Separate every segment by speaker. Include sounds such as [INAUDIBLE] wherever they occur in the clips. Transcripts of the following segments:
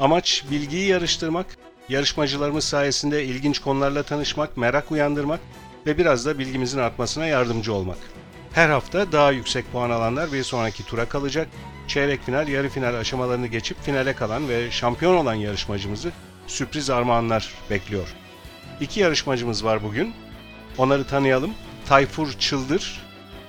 Speaker 1: Amaç bilgiyi yarıştırmak, yarışmacılarımız sayesinde ilginç konularla tanışmak, merak uyandırmak ve biraz da bilgimizin artmasına yardımcı olmak. Her hafta daha yüksek puan alanlar bir sonraki tura kalacak. Çeyrek final, yarı final aşamalarını geçip finale kalan ve şampiyon olan yarışmacımızı sürpriz armağanlar bekliyor. İki yarışmacımız var bugün. Onları tanıyalım. Tayfur Çıldır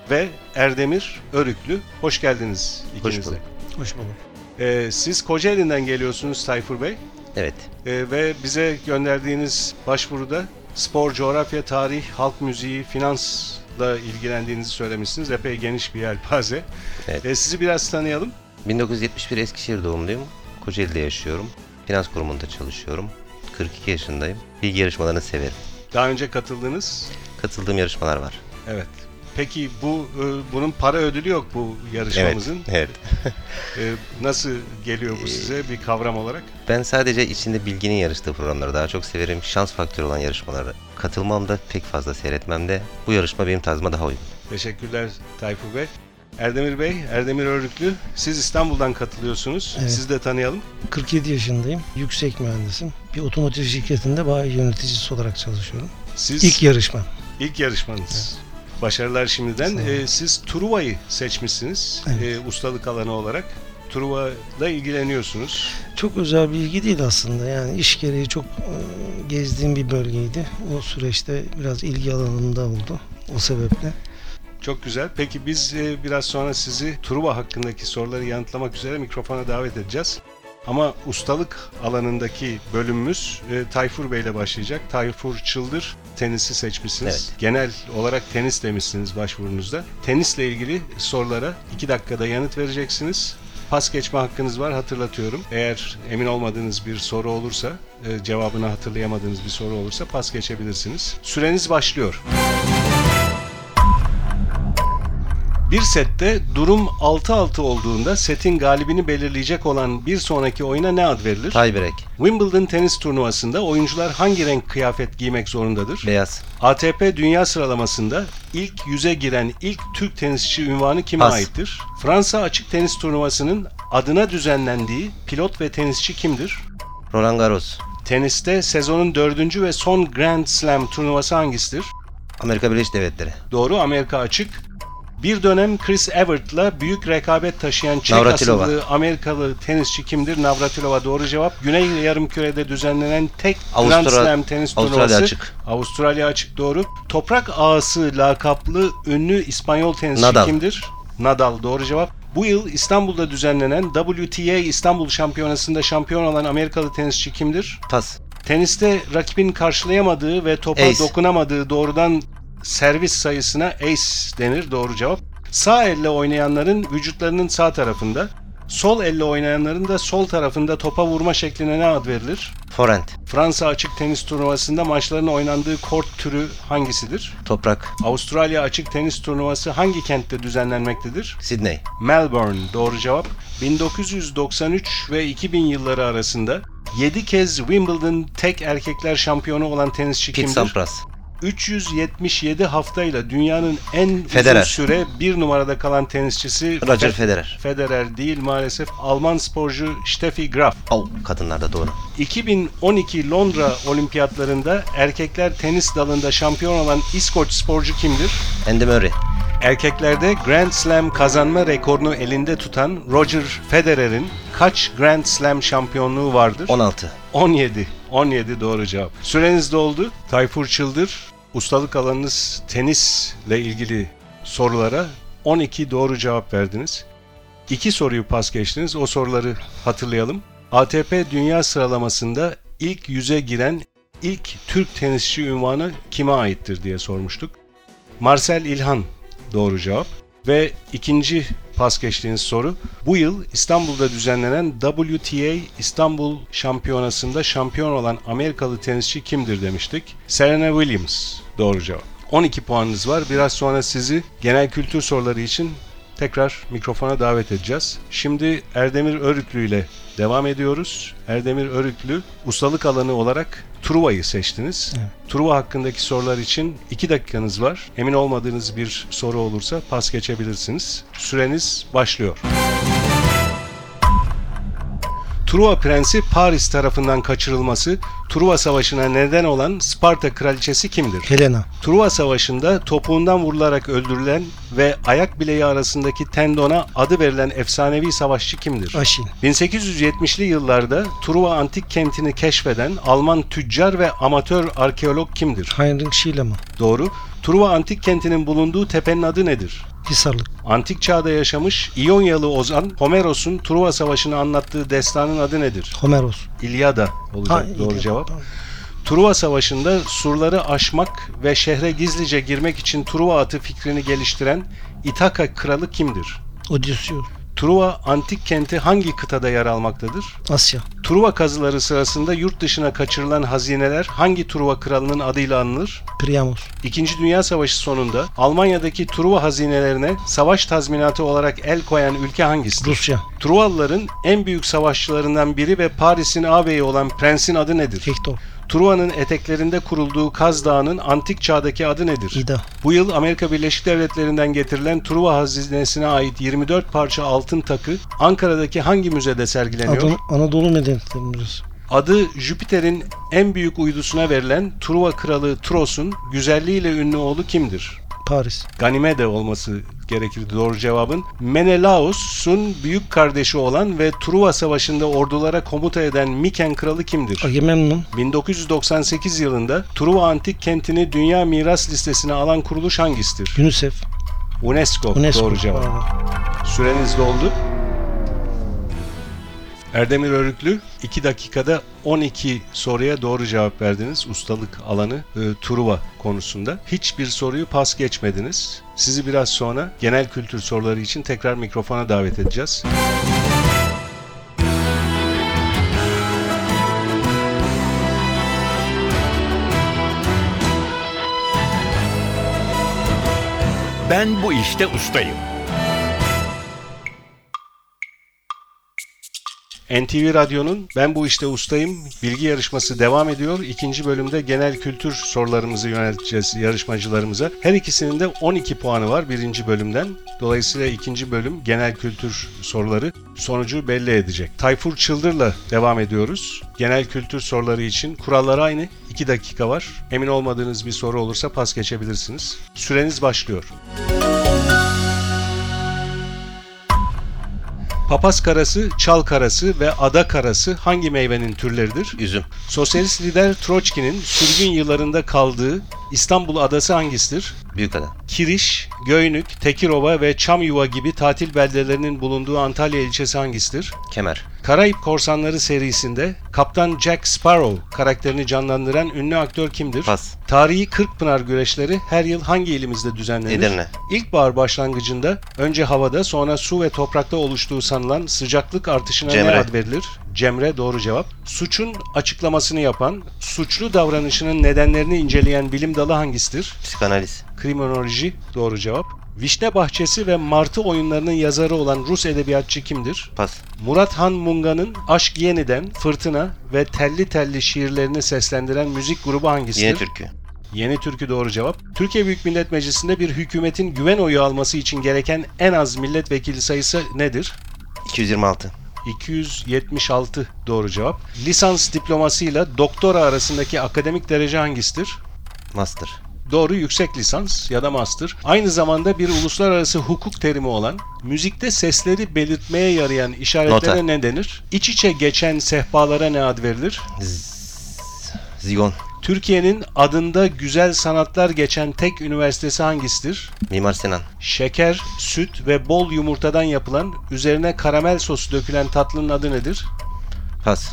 Speaker 1: ve Erdemir Örüklü. Hoş geldiniz
Speaker 2: Hoş
Speaker 1: ikiniz de.
Speaker 2: bulduk.
Speaker 3: Hoş bulduk.
Speaker 1: Ee, siz Kocaeli'nden geliyorsunuz Tayfur Bey.
Speaker 2: Evet.
Speaker 1: Ee, ve bize gönderdiğiniz başvuruda spor, coğrafya, tarih, halk müziği, finansla ilgilendiğinizi söylemişsiniz. Epey geniş bir yelpaze.
Speaker 2: Evet.
Speaker 1: Ee, sizi biraz tanıyalım.
Speaker 2: 1971 Eskişehir doğumluyum. Kocaeli'de yaşıyorum. Finans kurumunda çalışıyorum. 42 yaşındayım. Bilgi yarışmalarını severim.
Speaker 1: Daha önce katıldınız.
Speaker 2: Katıldığım yarışmalar var.
Speaker 1: Evet. Peki bu e, bunun para ödülü yok bu yarışmamızın.
Speaker 2: Evet. evet.
Speaker 1: Ee, [LAUGHS] nasıl geliyor bu size bir kavram olarak?
Speaker 2: Ben sadece içinde bilginin yarıştığı programları daha çok severim. Şans faktörü olan yarışmalara katılmam da pek fazla seyretmem de bu yarışma benim tarzıma daha uygun.
Speaker 1: Teşekkürler Tayfur Bey. Erdemir Bey, Erdemir Örüklü. Siz İstanbul'dan katılıyorsunuz.
Speaker 3: Evet.
Speaker 1: Sizi de tanıyalım.
Speaker 3: 47 yaşındayım. Yüksek mühendisim. Bir otomotiv şirketinde bayi yöneticisi olarak çalışıyorum.
Speaker 1: Siz
Speaker 3: İlk yarışma.
Speaker 1: İlk yarışmanız. Başarılar şimdiden. Ee, siz Truva'yı seçmişsiniz
Speaker 3: Evet.
Speaker 1: ee, ustalık alanı olarak. Truva'da ilgileniyorsunuz.
Speaker 3: Çok özel bir ilgi değil aslında. Yani iş gereği çok e, gezdiğim bir bölgeydi. O süreçte biraz ilgi alanımda oldu. O sebeple.
Speaker 1: Çok güzel. Peki biz e, biraz sonra sizi Truva hakkındaki soruları yanıtlamak üzere mikrofona davet edeceğiz. Ama ustalık alanındaki bölümümüz e, Tayfur Bey ile başlayacak. Tayfur Çıldır tenisi seçmişsiniz.
Speaker 2: Evet.
Speaker 1: Genel olarak tenis demişsiniz başvurunuzda. Tenisle ilgili sorulara 2 dakikada yanıt vereceksiniz. Pas geçme hakkınız var hatırlatıyorum. Eğer emin olmadığınız bir soru olursa, e, cevabını hatırlayamadığınız bir soru olursa pas geçebilirsiniz. Süreniz başlıyor. Bir sette durum 6-6 olduğunda setin galibini belirleyecek olan bir sonraki oyuna ne ad verilir?
Speaker 2: Tiebreak.
Speaker 1: Wimbledon tenis turnuvasında oyuncular hangi renk kıyafet giymek zorundadır?
Speaker 2: Beyaz.
Speaker 1: ATP dünya sıralamasında ilk yüze giren ilk Türk tenisçi ünvanı kime
Speaker 2: Pas.
Speaker 1: aittir? Fransa açık tenis turnuvasının adına düzenlendiği pilot ve tenisçi kimdir?
Speaker 2: Roland Garros.
Speaker 1: Teniste sezonun dördüncü ve son Grand Slam turnuvası hangisidir?
Speaker 2: Amerika Birleşik Devletleri.
Speaker 1: Doğru Amerika açık. Bir dönem Chris Evert'la büyük rekabet taşıyan Çek asıllı Amerikalı tenisçi kimdir? Navratilova doğru cevap. Güney Yarımküre'de düzenlenen tek Grand
Speaker 2: Avustra-
Speaker 1: Slam tenis
Speaker 2: Avustralya
Speaker 1: turnuvası.
Speaker 2: açık.
Speaker 1: Avustralya açık doğru. Toprak ağası lakaplı ünlü İspanyol tenisçi
Speaker 2: Nadal.
Speaker 1: kimdir? Nadal doğru cevap. Bu yıl İstanbul'da düzenlenen WTA İstanbul Şampiyonası'nda şampiyon olan Amerikalı tenisçi kimdir?
Speaker 2: Pas.
Speaker 1: Teniste rakibin karşılayamadığı ve topa
Speaker 2: Ace.
Speaker 1: dokunamadığı doğrudan servis sayısına ace denir doğru cevap. Sağ elle oynayanların vücutlarının sağ tarafında, sol elle oynayanların da sol tarafında topa vurma şekline ne ad verilir?
Speaker 2: Forehand.
Speaker 1: Fransa açık tenis turnuvasında maçların oynandığı kort türü hangisidir?
Speaker 2: Toprak.
Speaker 1: Avustralya açık tenis turnuvası hangi kentte düzenlenmektedir?
Speaker 2: Sydney.
Speaker 1: Melbourne doğru cevap. 1993 ve 2000 yılları arasında 7 kez Wimbledon tek erkekler şampiyonu olan tenisçi
Speaker 2: Pete
Speaker 1: kimdir?
Speaker 2: Sampras.
Speaker 1: 377 haftayla dünyanın en
Speaker 2: Federer.
Speaker 1: uzun süre bir numarada kalan tenisçisi
Speaker 2: Roger
Speaker 1: Fe-
Speaker 2: Federer.
Speaker 1: Federer değil maalesef Alman sporcu Steffi Graf.
Speaker 2: Oh, kadınlarda doğru.
Speaker 1: 2012 Londra olimpiyatlarında erkekler tenis dalında şampiyon olan İskoç sporcu kimdir?
Speaker 2: Andy Murray.
Speaker 1: Erkeklerde Grand Slam kazanma rekorunu elinde tutan Roger Federer'in kaç Grand Slam şampiyonluğu vardır?
Speaker 2: 16.
Speaker 1: 17. 17 doğru cevap. Süreniz doldu. Tayfur Çıldır, ustalık alanınız tenisle ilgili sorulara 12 doğru cevap verdiniz. İki soruyu pas geçtiniz. O soruları hatırlayalım. ATP dünya sıralamasında ilk yüze giren ilk Türk tenisçi ünvanı kime aittir diye sormuştuk. Marcel İlhan doğru cevap. Ve ikinci pas geçtiğiniz soru. Bu yıl İstanbul'da düzenlenen WTA İstanbul Şampiyonası'nda şampiyon olan Amerikalı tenisçi kimdir demiştik. Serena Williams doğru cevap. 12 puanınız var. Biraz sonra sizi genel kültür soruları için tekrar mikrofona davet edeceğiz. Şimdi Erdemir Örüklü ile devam ediyoruz. Erdemir Örüklü ustalık alanı olarak Truva'yı seçtiniz. Truva hakkındaki sorular için 2 dakikanız var. Emin olmadığınız bir soru olursa pas geçebilirsiniz. Süreniz başlıyor. Truva Prensi Paris tarafından kaçırılması Truva Savaşı'na neden olan Sparta kraliçesi kimdir?
Speaker 3: Helena.
Speaker 1: Truva Savaşı'nda topuğundan vurularak öldürülen ve ayak bileği arasındaki tendona adı verilen efsanevi savaşçı kimdir?
Speaker 3: Aşil.
Speaker 1: 1870'li yıllarda Truva antik kentini keşfeden Alman tüccar ve amatör arkeolog kimdir?
Speaker 3: Heinrich Schliemann.
Speaker 1: Doğru. Truva antik kentinin bulunduğu tepenin adı nedir?
Speaker 3: Hisarlık.
Speaker 1: Antik çağda yaşamış İyonyalı ozan Homeros'un Truva Savaşı'nı anlattığı destanın adı nedir?
Speaker 3: Homeros.
Speaker 1: İlyada olacak
Speaker 3: Ha,
Speaker 1: doğru
Speaker 3: İlyada,
Speaker 1: cevap.
Speaker 3: tamam.
Speaker 1: Truva Savaşı'nda surları aşmak ve şehre gizlice girmek için Truva atı fikrini geliştiren İtaka kralı kimdir?
Speaker 3: Odysseus.
Speaker 1: Truva antik kenti hangi kıtada yer almaktadır?
Speaker 3: Asya.
Speaker 1: Truva kazıları sırasında yurt dışına kaçırılan hazineler hangi Truva kralının adıyla anılır?
Speaker 3: Priamos.
Speaker 1: İkinci Dünya Savaşı sonunda Almanya'daki Truva hazinelerine savaş tazminatı olarak el koyan ülke hangisidir?
Speaker 3: Rusya.
Speaker 1: Truvalıların en büyük savaşçılarından biri ve Paris'in ağabeyi olan prensin adı nedir?
Speaker 3: Hector.
Speaker 1: Truva'nın eteklerinde kurulduğu Kaz Dağı'nın antik çağdaki adı nedir?
Speaker 3: İda.
Speaker 1: Bu yıl Amerika Birleşik Devletleri'nden getirilen Truva hazinesine ait 24 parça altın takı Ankara'daki hangi müzede sergileniyor?
Speaker 3: Adana, Anadolu Medeniyetleri Müzesi.
Speaker 1: Adı Jüpiter'in en büyük uydusuna verilen Truva kralı Tros'un güzelliğiyle ünlü oğlu kimdir?
Speaker 3: Paris.
Speaker 1: Ganimede olması gerekirdi doğru cevabın. Menelaos'un büyük kardeşi olan ve Truva Savaşı'nda ordulara komuta eden Miken kralı kimdir?
Speaker 3: Agamemnon.
Speaker 1: 1998 yılında Truva Antik Kenti'ni Dünya Miras Listesi'ne alan kuruluş hangisidir?
Speaker 3: UNICEF.
Speaker 1: UNESCO,
Speaker 3: UNESCO.
Speaker 1: doğru cevap. Süreniz doldu. Erdemir Örüklü 2 dakikada 12 soruya doğru cevap verdiniz. Ustalık alanı e, Truva konusunda. Hiçbir soruyu pas geçmediniz. Sizi biraz sonra genel kültür soruları için tekrar mikrofona davet edeceğiz.
Speaker 4: Ben bu işte ustayım.
Speaker 1: NTV Radyo'nun Ben Bu İşte Ustayım bilgi yarışması devam ediyor. İkinci bölümde genel kültür sorularımızı yönelteceğiz yarışmacılarımıza. Her ikisinin de 12 puanı var birinci bölümden. Dolayısıyla ikinci bölüm genel kültür soruları sonucu belli edecek. Tayfur Çıldır'la devam ediyoruz. Genel kültür soruları için kurallar aynı. 2 dakika var. Emin olmadığınız bir soru olursa pas geçebilirsiniz. Süreniz başlıyor. Papaz karası, çal karası ve ada karası hangi meyvenin türleridir?
Speaker 2: Üzüm.
Speaker 1: Sosyalist lider Troçki'nin sürgün yıllarında kaldığı İstanbul adası hangisidir?
Speaker 2: Büyükada.
Speaker 1: Kiriş, Göynük, Tekirova ve Çamyuva gibi tatil beldelerinin bulunduğu Antalya ilçesi hangisidir?
Speaker 2: Kemer.
Speaker 1: Karayip Korsanları serisinde Kaptan Jack Sparrow karakterini canlandıran ünlü aktör kimdir?
Speaker 2: Pas.
Speaker 1: Tarihi Kırkpınar güreşleri her yıl hangi ilimizde düzenlenir?
Speaker 2: Edirne.
Speaker 1: İlkbahar başlangıcında önce havada sonra su ve toprakta oluştuğu sanılan sıcaklık artışına ne
Speaker 2: Cemre.
Speaker 1: ad verilir? Cemre doğru cevap. Suçun açıklamasını yapan, suçlu davranışının nedenlerini inceleyen bilim dalı hangisidir?
Speaker 2: Psikanaliz.
Speaker 1: Kriminoloji doğru cevap. Vişne Bahçesi ve Martı oyunlarının yazarı olan Rus edebiyatçı kimdir?
Speaker 2: Pas.
Speaker 1: Murat Han Munga'nın Aşk Yeniden, Fırtına ve Telli Telli şiirlerini seslendiren müzik grubu hangisidir?
Speaker 2: Yeni türkü.
Speaker 1: Yeni Türkü doğru cevap. Türkiye Büyük Millet Meclisi'nde bir hükümetin güven oyu alması için gereken en az milletvekili sayısı nedir?
Speaker 2: 226.
Speaker 1: 276 doğru cevap. Lisans diplomasıyla doktora arasındaki akademik derece hangisidir?
Speaker 2: Master.
Speaker 1: Doğru yüksek lisans ya da master. Aynı zamanda bir uluslararası hukuk terimi olan, müzikte sesleri belirtmeye yarayan işaretlere
Speaker 2: Nota.
Speaker 1: ne denir? İç içe geçen sehpalara ne ad verilir?
Speaker 2: Zigon.
Speaker 1: Türkiye'nin adında güzel sanatlar geçen tek üniversitesi hangisidir?
Speaker 2: Mimar Sinan.
Speaker 1: Şeker, süt ve bol yumurtadan yapılan, üzerine karamel sosu dökülen tatlının adı nedir?
Speaker 2: Pas.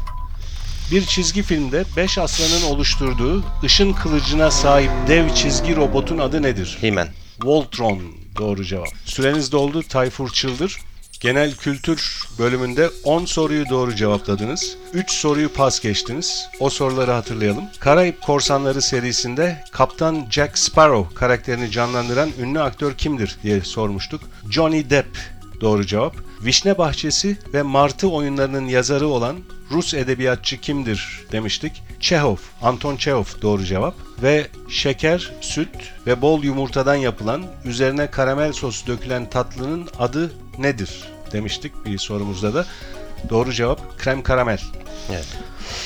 Speaker 1: Bir çizgi filmde 5 aslanın oluşturduğu ışın kılıcına sahip dev çizgi robotun adı nedir?
Speaker 2: Himen.
Speaker 1: Voltron doğru cevap. Süreniz doldu Tayfur Çıldır. Genel kültür bölümünde 10 soruyu doğru cevapladınız. 3 soruyu pas geçtiniz. O soruları hatırlayalım. Karayip Korsanları serisinde Kaptan Jack Sparrow karakterini canlandıran ünlü aktör kimdir diye sormuştuk. Johnny Depp doğru cevap. Vişne Bahçesi ve Martı oyunlarının yazarı olan Rus edebiyatçı kimdir demiştik. Çehov, Anton Çehov doğru cevap. Ve şeker, süt ve bol yumurtadan yapılan, üzerine karamel sosu dökülen tatlının adı nedir demiştik bir sorumuzda da. Doğru cevap krem karamel.
Speaker 2: Evet.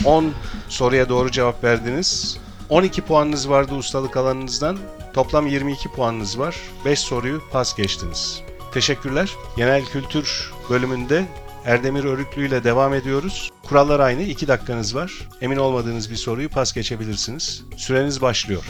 Speaker 1: 10 soruya doğru cevap verdiniz. 12 puanınız vardı ustalık alanınızdan. Toplam 22 puanınız var. 5 soruyu pas geçtiniz. Teşekkürler. Genel kültür bölümünde Erdemir Örüklü ile devam ediyoruz. Kurallar aynı. 2 dakikanız var. Emin olmadığınız bir soruyu pas geçebilirsiniz. Süreniz başlıyor.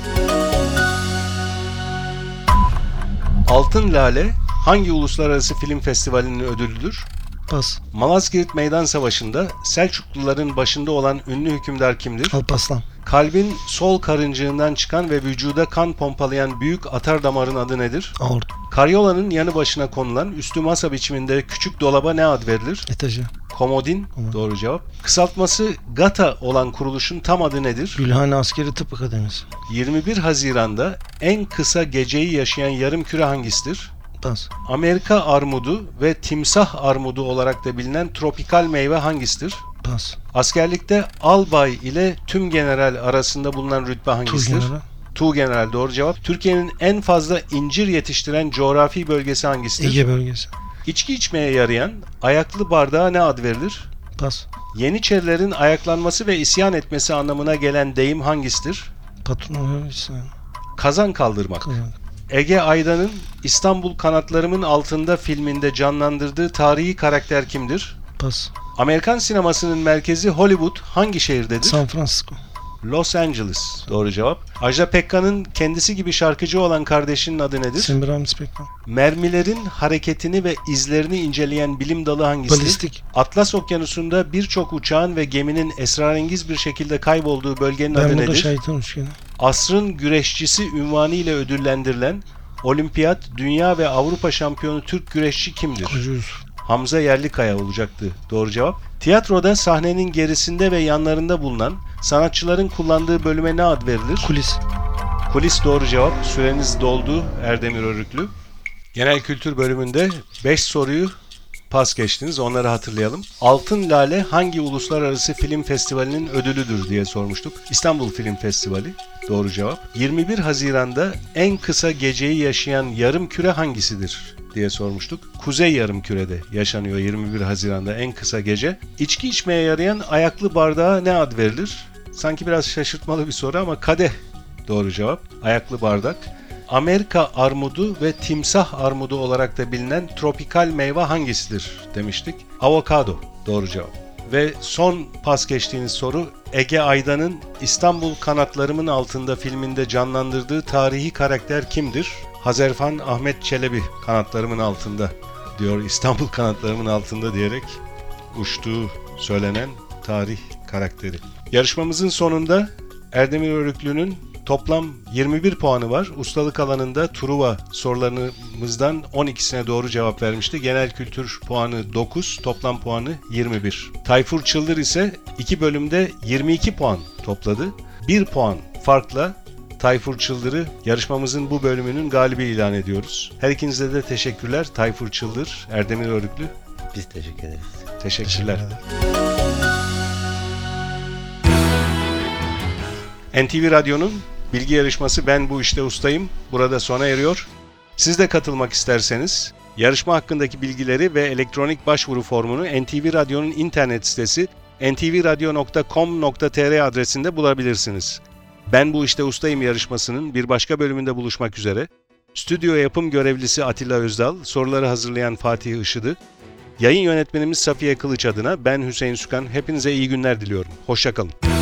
Speaker 1: Altın Lale hangi uluslararası film festivalinin ödülüdür?
Speaker 3: Pas.
Speaker 1: Malazgirt Meydan Savaşı'nda Selçukluların başında olan ünlü hükümdar kimdir?
Speaker 3: Alpaslan.
Speaker 1: Kalbin sol karıncığından çıkan ve vücuda kan pompalayan büyük atar damarın adı nedir?
Speaker 3: Aort.
Speaker 1: Karyolanın yanı başına konulan üstü masa biçiminde küçük dolaba ne ad verilir?
Speaker 3: Etajı.
Speaker 1: Komodin. Doğru cevap. Kısaltması GATA olan kuruluşun tam adı nedir?
Speaker 3: Gülhane Askeri Tıp Akademisi.
Speaker 1: 21 Haziran'da en kısa geceyi yaşayan yarım küre hangisidir?
Speaker 3: Pas.
Speaker 1: Amerika armudu ve timsah armudu olarak da bilinen tropikal meyve hangisidir?
Speaker 3: Pas.
Speaker 1: Askerlikte albay ile tüm general arasında bulunan rütbe hangisidir?
Speaker 3: Tuğgeneral.
Speaker 1: Tu general doğru cevap. Türkiye'nin en fazla incir yetiştiren coğrafi bölgesi hangisidir?
Speaker 3: Ege bölgesi.
Speaker 1: İçki içmeye yarayan ayaklı bardağa ne ad verilir?
Speaker 3: Pas.
Speaker 1: Yeniçerilerin ayaklanması ve isyan etmesi anlamına gelen deyim hangisidir?
Speaker 3: Patron İslam.
Speaker 1: Kazan kaldırmak.
Speaker 3: Kazan.
Speaker 1: Ege Aydan'ın İstanbul Kanatlarımın Altında filminde canlandırdığı tarihi karakter kimdir?
Speaker 3: Pas.
Speaker 1: Amerikan sinemasının merkezi Hollywood hangi şehirdedir?
Speaker 3: San Francisco.
Speaker 1: Los Angeles. Doğru cevap. Ajda Pekkan'ın kendisi gibi şarkıcı olan kardeşinin adı nedir?
Speaker 3: Semiramis Pekkan.
Speaker 1: Mermilerin hareketini ve izlerini inceleyen bilim dalı hangisidir?
Speaker 3: Balistik.
Speaker 1: Atlas Okyanusu'nda birçok uçağın ve geminin esrarengiz bir şekilde kaybolduğu bölgenin adı
Speaker 3: Bermuda
Speaker 1: nedir?
Speaker 3: Şeytan Üçgeni.
Speaker 1: Asrın güreşçisi ünvanı ile ödüllendirilen Olimpiyat, Dünya ve Avrupa şampiyonu Türk güreşçi kimdir?
Speaker 3: Yusuf.
Speaker 1: Hamza Yerlikaya olacaktı. Doğru cevap. Tiyatroda sahnenin gerisinde ve yanlarında bulunan sanatçıların kullandığı bölüme ne ad verilir?
Speaker 3: Kulis.
Speaker 1: Kulis doğru cevap. Süreniz doldu Erdemir Örüklü. Genel kültür bölümünde 5 soruyu pas geçtiniz. Onları hatırlayalım. Altın Lale hangi uluslararası film festivalinin ödülüdür diye sormuştuk. İstanbul Film Festivali. Doğru cevap. 21 Haziran'da en kısa geceyi yaşayan yarım küre hangisidir diye sormuştuk. Kuzey yarım kürede yaşanıyor 21 Haziran'da en kısa gece. İçki içmeye yarayan ayaklı bardağa ne ad verilir? Sanki biraz şaşırtmalı bir soru ama kadeh Doğru cevap. Ayaklı bardak. Amerika armudu ve timsah armudu olarak da bilinen tropikal meyve hangisidir demiştik. Avokado. Doğru cevap. Ve son pas geçtiğiniz soru Ege Aydan'ın İstanbul Kanatlarımın Altında filminde canlandırdığı tarihi karakter kimdir? Hazerfan Ahmet Çelebi kanatlarımın altında diyor İstanbul kanatlarımın altında diyerek uçtuğu söylenen tarih karakteri. Yarışmamızın sonunda Erdemir Örüklü'nün toplam 21 puanı var. Ustalık alanında Truva sorularımızdan 12'sine doğru cevap vermişti. Genel kültür puanı 9, toplam puanı 21. Tayfur Çıldır ise 2 bölümde 22 puan topladı. 1 puan farkla Tayfur Çıldır'ı yarışmamızın bu bölümünün galibi ilan ediyoruz. Her ikinize de teşekkürler. Tayfur Çıldır, Erdemir Örüklü.
Speaker 2: Biz teşekkür ederiz.
Speaker 1: Teşekkürler.
Speaker 3: Teşekkür
Speaker 1: NTV Radyo'nun bilgi yarışması Ben Bu İşte Ustayım burada sona eriyor. Siz de katılmak isterseniz yarışma hakkındaki bilgileri ve elektronik başvuru formunu NTV Radyo'nun internet sitesi ntvradio.com.tr adresinde bulabilirsiniz. Ben Bu İşte Ustayım yarışmasının bir başka bölümünde buluşmak üzere. Stüdyo yapım görevlisi Atilla Özdal, soruları hazırlayan Fatih Işıdı, yayın yönetmenimiz Safiye Kılıç adına ben Hüseyin Sükan. Hepinize iyi günler diliyorum. Hoşçakalın.